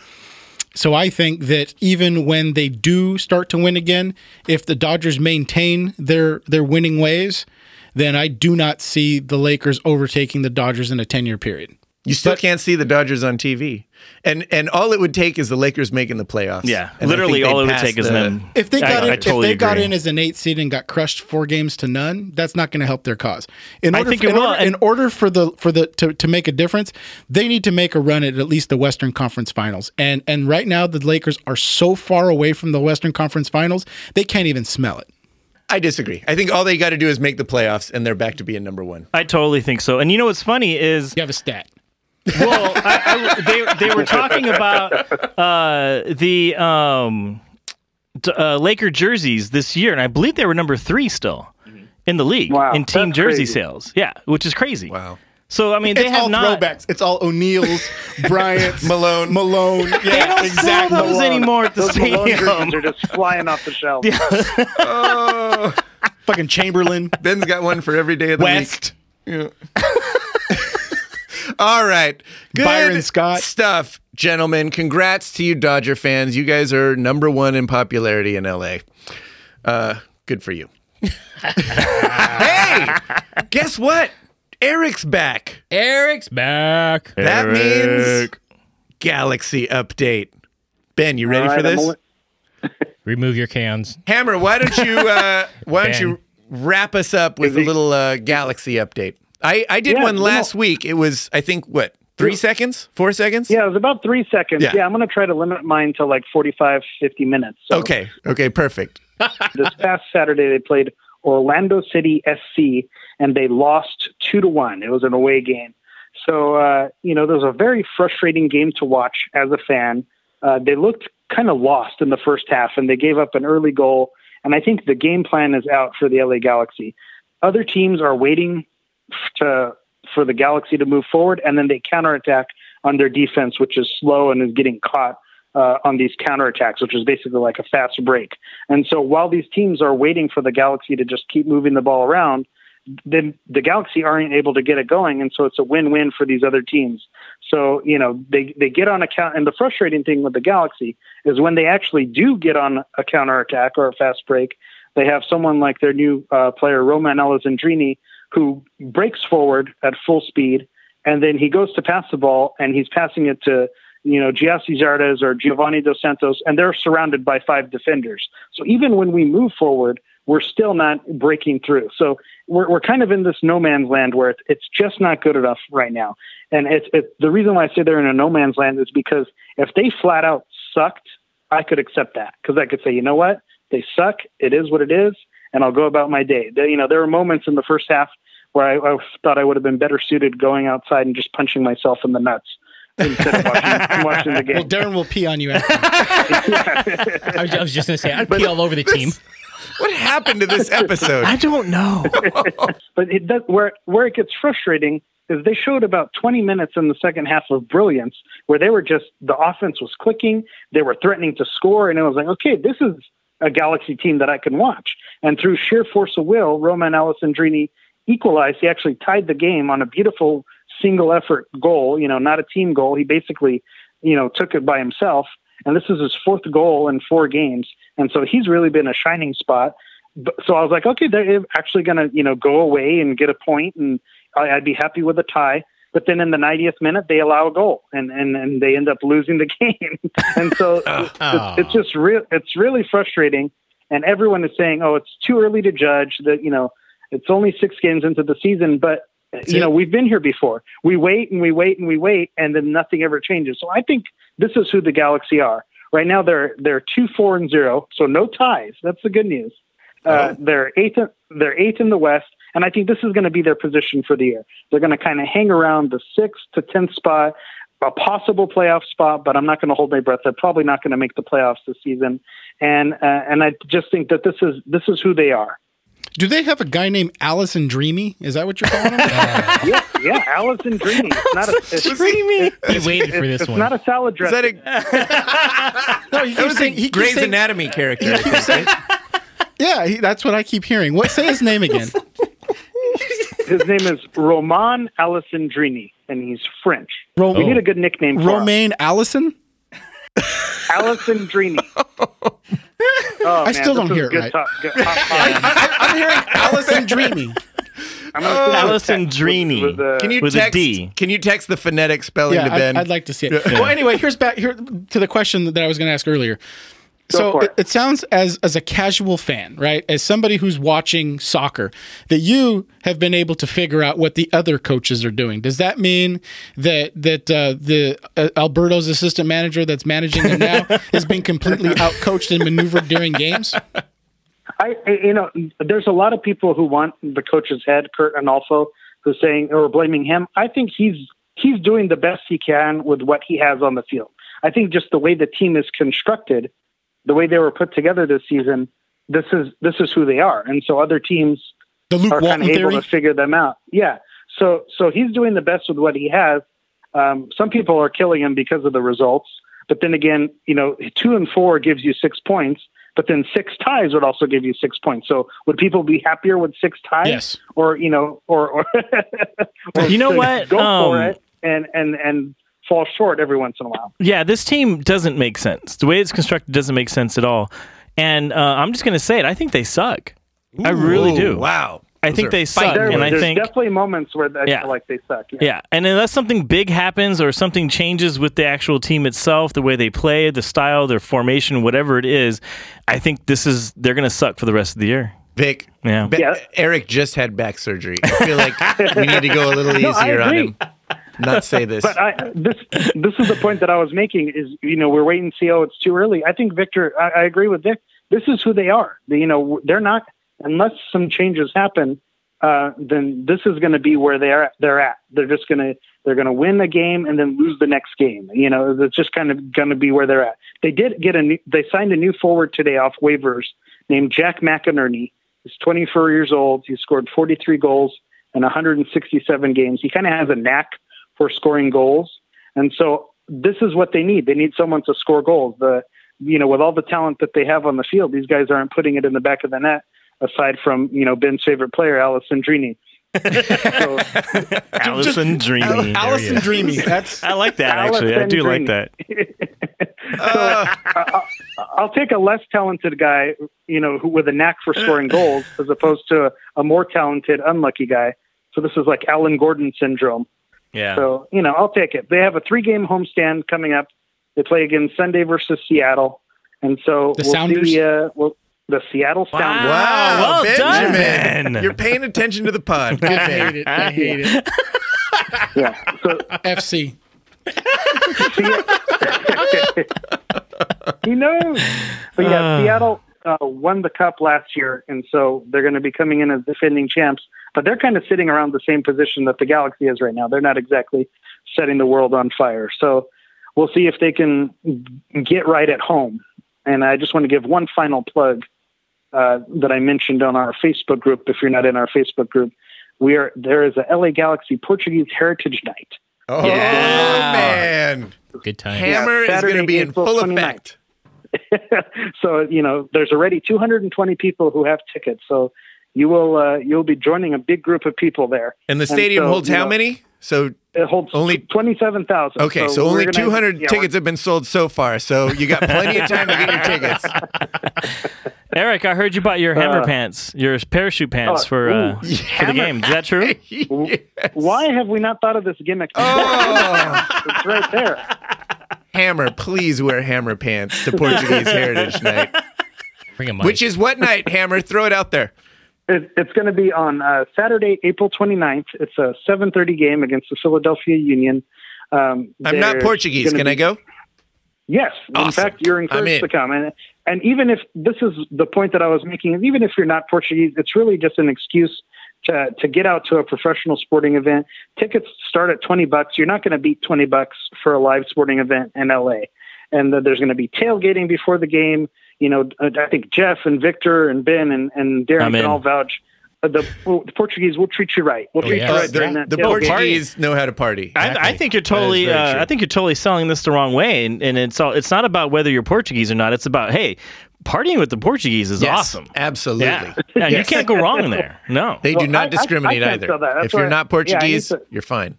So I think that even when they do start to win again, if the Dodgers maintain their their winning ways, then I do not see the Lakers overtaking the Dodgers in a ten year period. You still can't see the Dodgers on TV, and and all it would take is the Lakers making the playoffs. Yeah, And literally all it would pass take is them. If they got I in, totally if they got in as an eight seed and got crushed four games to none, that's not going to help their cause. In I order, think for, it in, will, order, in order for the for the to, to make a difference, they need to make a run at at least the Western Conference Finals. And and right now the Lakers are so far away from the Western Conference Finals, they can't even smell it. I disagree. I think all they got to do is make the playoffs, and they're back to being number one. I totally think so. And you know what's funny is You have a stat. Well, I, I, they they were talking about uh, the um, d- uh, Laker jerseys this year, and I believe they were number three still in the league Wow, in team jersey crazy. sales. Yeah, which is crazy. Wow. So I mean, they it's have all not. throwbacks. It's all O'Neal's, Bryant's, Malone. Malone. They don't exactly. sell those anymore at the Those Malone stadium. jerseys are just flying off the shelf. Oh, Fucking Chamberlain. Ben's got one for every day of the West. week. Yeah. All right. Good Byron Scott. stuff, gentlemen. Congrats to you, Dodger fans. You guys are number one in popularity in LA. Uh, good for you. hey, guess what? Eric's back. Eric's back. That means Galaxy update. Ben, you ready All for right, I'm this? Remove your cans. Hammer, why don't you uh, why don't Ben. you wrap us up with a little uh, Galaxy update? I, I did Yeah, one last week. It was I think what three seconds, four seconds. Yeah, it was about three seconds. Yeah. Yeah, I'm going to try to limit mine to like 45, 50 minutes. So Okay. Okay. Perfect. this past Saturday, they played Orlando City SC, and they lost two to one. It was an away game. So, uh, you know, there was a very frustrating game to watch as a fan. Uh, they looked kind of lost in the first half, and they gave up an early goal. And I think the game plan is out for the LA Galaxy. Other teams are waiting to for the Galaxy to move forward, and then they counterattack on their defense, which is slow and is getting caught uh, on these counterattacks, which is basically like a fast break. And so while these teams are waiting for the Galaxy to just keep moving the ball around, then the Galaxy aren't able to get it going, and so it's a win-win for these other teams. So you know they they get on a count, and the frustrating thing with the Galaxy is when they actually do get on a counterattack or a fast break, they have someone like their new uh, player Romain Alessandrini who breaks forward at full speed, and then he goes to pass the ball, and he's passing it to you know Gyasi Zardes or Giovanni Dos Santos, and they're surrounded by five defenders. So even when we move forward, we're still not breaking through. So we're we're kind of in this no man's land where it's, it's just not good enough right now. And it's it, the reason why I say they're in a no man's land is because if they flat out sucked, I could accept that because I could say, you know what, they suck. It is what it is, and I'll go about my day. They, you know, there were moments in the first half where I, I thought I would have been better suited going outside and just punching myself in the nuts instead of watching, watching the game. Well, Darren will pee on you after. I was, I was just gonna say I'd pee all over the team. What happened to this episode? I don't know. but it does, where where it gets frustrating is they showed about 20 minutes in the second half of brilliance where they were just the offense was clicking, they were threatening to score, and it was like, okay, this is a Galaxy team that I can watch. And through sheer force of will, Romain Alessandrini equalized. He actually tied the game on a beautiful single effort goal. You know, not a team goal. He basically, you know, took it by himself. and this is his fourth goal in four games, and so he's really been a shining spot. So I was like, okay, they're actually going to you know go away and get a point, and I'd be happy with a tie. But then in the 90th minute, they allow a goal, and and, and they end up losing the game. and so it's, it's just real. It's really frustrating. And everyone is saying, "Oh, it's too early to judge." That you know, it's only six games into the season, but you know, we've been here before. We wait and we wait and we wait, and then nothing ever changes. So I think this is who the Galaxy are right now. They're they're two four and zero, so no ties. That's the good news. Uh, they're eighth. They're eighth in the West, and I think this is going to be their position for the year. They're going to kind of hang around the sixth to tenth spot, a possible playoff spot, but I'm not going to hold my breath. They're probably not going to make the playoffs this season, and uh, and I just think that this is this is who they are. Do they have a guy named Allison Dreamy? Is that what you're calling him? Yeah, yeah, Allison Dreamy. It's not a it's, Dreamy. He waited for this it's one. not a salad Is dressing. that a, no, he that was keeps saying, a he Grey's saying- Anatomy character? I think, saying- yeah, he, that's what I keep hearing. What? Say his name again. His name is Romain Alessandrini, and he's French. Ro- We need a good nickname for him. Romaine Allison. Alessandrini. Oh, I still don't hear it right. talk- good- hot- hot- I'm hearing Allison Dreamy. I'm gonna send you a Allison text Drini. with- with, uh, Can you With text? D. Can you text the phonetic spelling Yeah, to Ben? I'd, I'd like to see it. Well, anyway, here's back here to the question that I was going to ask earlier. So it. it. Sounds as as a casual fan, right? As somebody who's watching soccer, that you have been able to figure out what the other coaches are doing. Does that mean that that uh, the uh, Alberto's assistant manager that's managing them now has been completely outcoached and maneuvered during games? I, I- you know, there's a lot of people who want the coach's head, Curt Onalfo, who's saying or blaming him. I think he's he's doing the best he can with what he has on the field. I think just the way the team is constructed, the way they were put together this season, this is this is who they are, and so other teams The Luke are kind of able theory. to figure them out. Yeah. So so he's doing the best with what he has. Um, some people are killing him because of the results, but then again, you know, two and four gives you six points, but then six ties would also give you six points. So would people be happier with six ties? Yes. Or you know, or or, or You know what? Go Um, for it and and and fall short every once in a while. Yeah, this team doesn't make sense. The way it's constructed doesn't make sense at all. And uh, I'm just going to say it. I think they suck. I really do. Wow. I Those think they suck, There, and I there's think definitely moments where I Yeah. feel like they suck. Yeah. Yeah, and unless something big happens or something changes with the actual team itself, the way they play, the style, their formation, whatever it is, I think this is they're going to suck for the rest of the year. Vic. Yeah. Ben- Yeah. Eric just had back surgery. I feel like we need to go a little No, I easier on him. Not say this. But I, this this is the point that I was making is you know we're waiting to see oh it's too early. I think Victor I, I agree with Vic. This is who they are. They, you know they're not unless some changes happen. Uh, then this is going to be where they're they're at. They're just going to they're going to win the game and then lose the next game. You know it's just kind of going to be where they're at. They did get a new, they signed a new forward today off waivers named Jack McInerney. He's 24 years old. He scored 43 goals in 167 games. He kind of has a knack for scoring goals. And so this is what they need. They need someone to score goals. The you know, with all the talent that they have on the field, these guys aren't putting it in the back of the net aside from, you know, Ben's favorite player, Allison Drini. so, Allison Dreamy. Allison Dreamy. That's I like that actually. I Allison do like Dreamy. that. Uh, I'll take a less talented guy, you know, who with a knack for scoring goals as opposed to a, a more talented, unlucky guy. So this is like Alan Gordon syndrome. Yeah. So, you know, I'll take it. They have a three game homestand coming up. They play again Sunday versus Seattle. And so The we'll Sounders? see uh, well, the Seattle Sounders. wow, well done, Benjamin. Ben. You're paying attention to the pod. I hate it. I hate it. Yeah. So FC. he knows. But yeah, Uh. Seattle uh, won the cup last year, and so they're going to be coming in as defending champs. But they're kind of sitting around the same position that the Galaxy is right now. They're not exactly setting the world on fire. So we'll see if they can get right at home. And I just want to give one final plug uh, that I mentioned on our Facebook group. If you're not in our Facebook group, we are there is a LA Galaxy Portuguese Heritage Night. Oh, Yeah. man. Good time. Hammer is Saturday, going to be in April full 29th. effect. so you know there's already 220 people who have tickets so you will uh, you'll be joining a big group of people there. And the stadium so, holds how know, many? So It holds Only- twenty seven thousand. okay, so, only 200 tickets have been sold so far. So you got plenty of time to get your tickets. Eric, I heard you bought your hammer Uh, pants, your parachute pants oh, for uh, ooh, for the game. Is that true? Why have we not thought of this gimmick? Oh, it's right there. Hammer, please wear hammer pants to Portuguese Heritage Night. Bring him Which is what night, Hammer? Throw it out there. It, it's going to be on uh, Saturday, April 29th. It's a 7:30 game against the Philadelphia Union. Um, I'm not Portuguese. Can be- I go? Yes. In fact, you're encouraged to come. And and even if this is the point that I was making, even if you're not Portuguese, it's really just an excuse to to get out to a professional sporting event. Tickets start at 20 bucks. You're not going to beat 20 bucks for a live sporting event in LA. And there's going to be tailgating before the game. You know, uh, I think Jeff and Victor and Ben and, and Darren can all vouch. Uh, the, the Portuguese will treat you right. We'll Oh, treat yes. you Uh, right during the that the tailgate. Portuguese know how to party. I, I think you're totally. Uh. I think you're totally selling this the wrong way, and, and it's all. It's not about whether you're Portuguese or not. It's about hey, partying with the Portuguese is Yes, awesome. Absolutely. Yeah, yeah, you can't go wrong there. No, They do not I- I- discriminate I can't either. that. That's If you're why- not yeah, Portuguese, to- you're fine.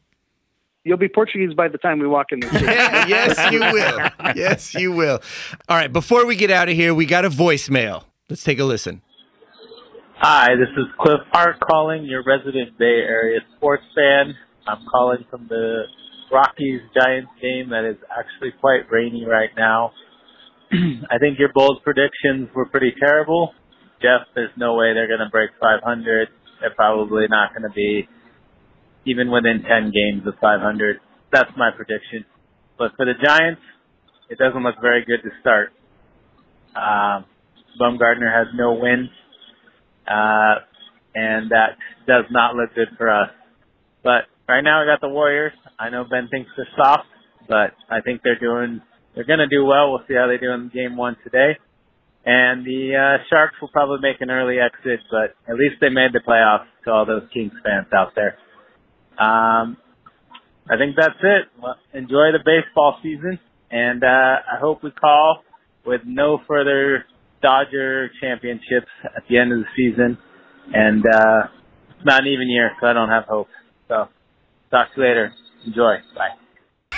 You'll be Portuguese by the time we walk in the street. yes, you will. Yes, you will. All right, before we get out of here, we got a voicemail. Let's take a listen. Hi, this is Cliff Hart calling, your resident Bay Area sports fan. I'm calling from the Rockies Giants game that is actually quite rainy right now. I think your bold predictions were pretty terrible. Jeff, there's no way they're going to break 500. They're probably not going to be even within 10 games of 500. That's my prediction. But for the Giants, it doesn't look very good to start. Um, Bumgarner has no wins uh, and that does not look good for us. But right now we got the Warriors. I know Ben thinks they're soft, but I think they're doing, they're going to do well. We'll see how they do in game one today. And the uh, Sharks will probably make an early exit, but at least they made the playoffs to all those Kings fans out there. Um, I think that's it. Well, enjoy the baseball season, and uh, I hope we call with no further Dodger championships at the end of the season, and uh, it's not an even year, so I don't have hope. So, talk to you later. Enjoy. Bye.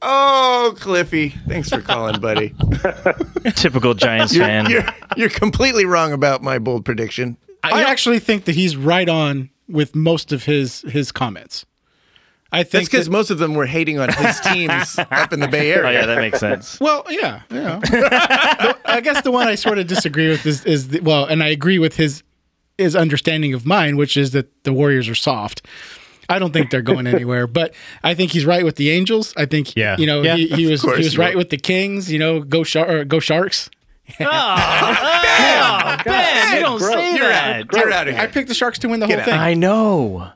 Oh, Cliffy, thanks for calling, buddy. typical Giants You're, fan. you're, you're completely wrong about my bold prediction. I actually think that he's right on with most of his his comments. I think That's because that- most of them were hating on his teams up in the Bay Area. Oh yeah, that makes sense. Well, yeah, yeah. The- I guess the one I sort of disagree with is is the, well, and I agree with his his understanding of mine, which is that the Warriors are soft. I don't think they're going anywhere, but I think he's right with the Angels. I think, Yeah. you know, Yeah, he, he was he was right will. with the Kings. You know, go Shar- or go Sharks. Oh, oh Ben, you don't say You're that. out. You're out of here. I picked the Sharks to win the Get whole out. thing. I know,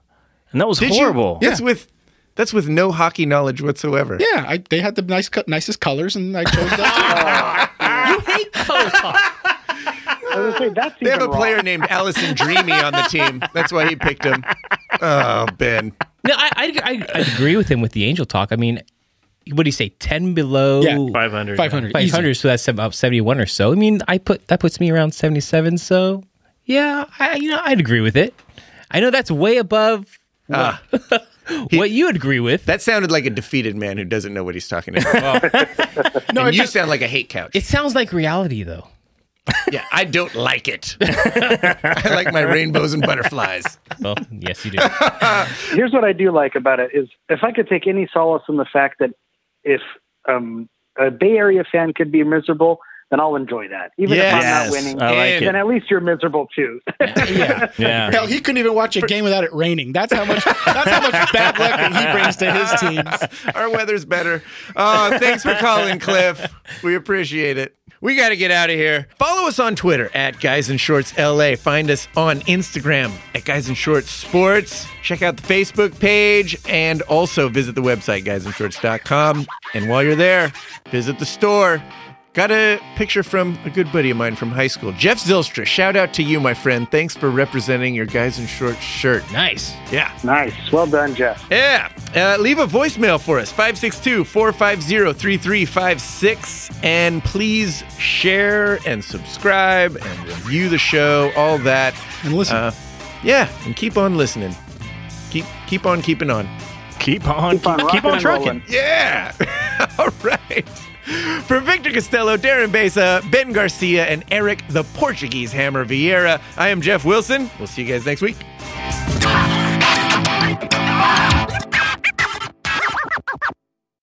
and that was Did you? horrible. That's with that's with no hockey knowledge whatsoever. yeah, I, they had the nice co- nicest colors, and I chose that. I was gonna say, that's They have a even player named Allison Dreamy on the team. That's why he picked him. Oh, Ben. No, I, I, I, I agree with him with the angel talk. I mean, what do you say? Ten below Yeah. Five hundred. Five hundred, five hundred, so that's about seventy-one or so. I mean, I put that puts me around seventy-seven. So, yeah, I, you know, I'd agree with it. I know that's way above Ah. what you would agree with. That sounded like a defeated man who doesn't know what he's talking about. No, and you just, sound like a hate couch. It sounds like reality, though. yeah, I don't like it. I like my rainbows and butterflies. Well, yes, you do. Here's what I do like about it is if I could take any solace in the fact that if um, a Bay Area fan could be miserable, then I'll enjoy that. Even if I'm not winning, I like then it. at least you're miserable too. yeah. Yeah. hell, he couldn't even watch a game without it raining. That's how much. That's how much bad luck that he brings to his teams. Our weather's better. Oh, thanks for calling, Cliff. We appreciate it. We got to get out of here. Follow us on Twitter at Guys in Shorts LA. Find us on Instagram at Guys in Shorts Sports. Check out the Facebook page and also visit the website guysinshorts.com. And while you're there, visit the store Got a picture from a good buddy of mine from high school, Jeff Zilstra. Shout out to you, my friend. Thanks for representing your guys in short shirt. Nice. Yeah. Nice. Well done, Jeff. Yeah. Uh, leave a voicemail for us 562 450 3356. And please share and subscribe and review the show, all that. And listen. Uh, yeah. And keep on listening. Keep, keep on keeping on. Keep on, Keep on keep, keep on trucking. rolling. Yeah. All right. For Victor Costello, Darren Besa, Ben Garcia, and Eric the Portuguese Hammer Vieira, I am Jeff Wilson. We'll see you guys next week.